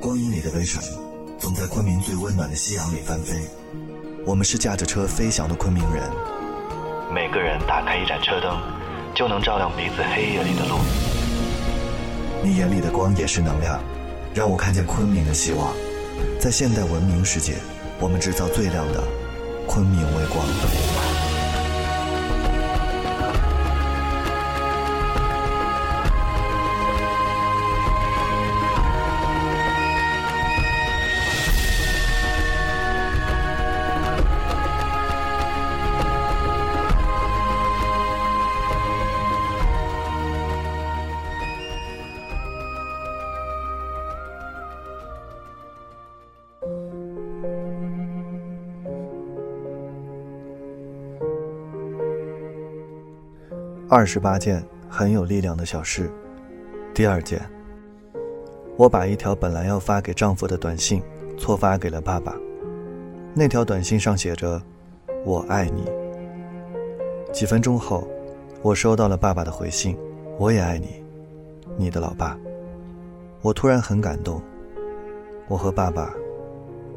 光阴里的微尘，总在昆明最温暖的夕阳里翻飞。我们是驾着车飞翔的昆明人。每个人打开一盏车灯，就能照亮彼此黑夜里的路。你眼里的光也是能量，让我看见昆明的希望。在现代文明世界，我们制造最亮的昆明微光。二十八件很有力量的小事。第二件，我把一条本来要发给丈夫的短信错发给了爸爸。那条短信上写着“我爱你”。几分钟后，我收到了爸爸的回信：“我也爱你，你的老爸。”我突然很感动。我和爸爸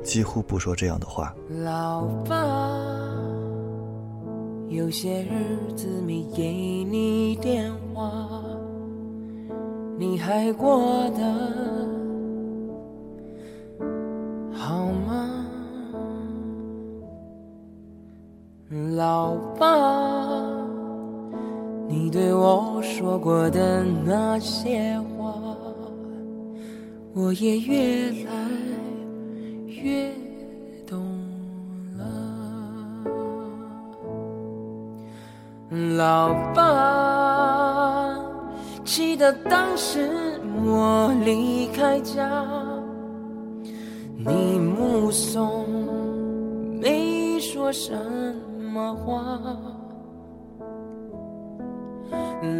几乎不说这样的话。老爸。有些日子没给你电话，你还过得好吗，老爸？你对我说过的那些话，我也越来老爸，记得当时我离开家，你目送，没说什么话。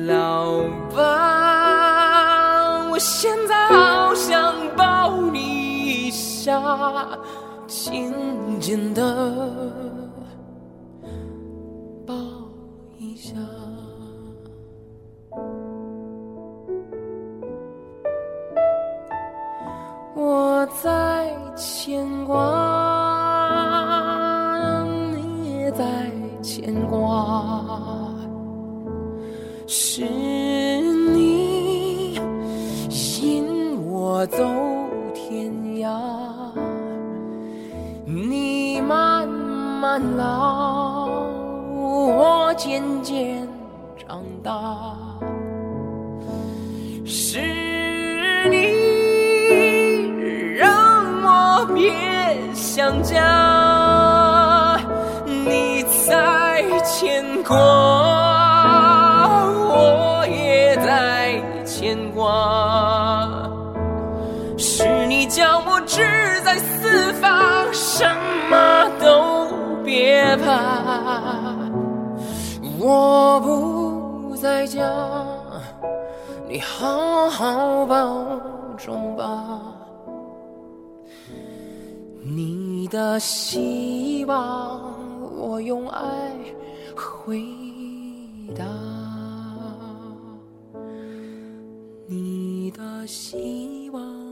老爸，我现在好想抱你一下，紧紧的。下。我在牵挂，你也在牵挂，是你引我走天涯，你慢慢老，我渐渐长大，是你让我变。想家，你在牵挂，我也在牵挂。是你叫我志在四方，什么都别怕。我不在家，你好好保重吧。你的希望，我用爱回答。你的希望。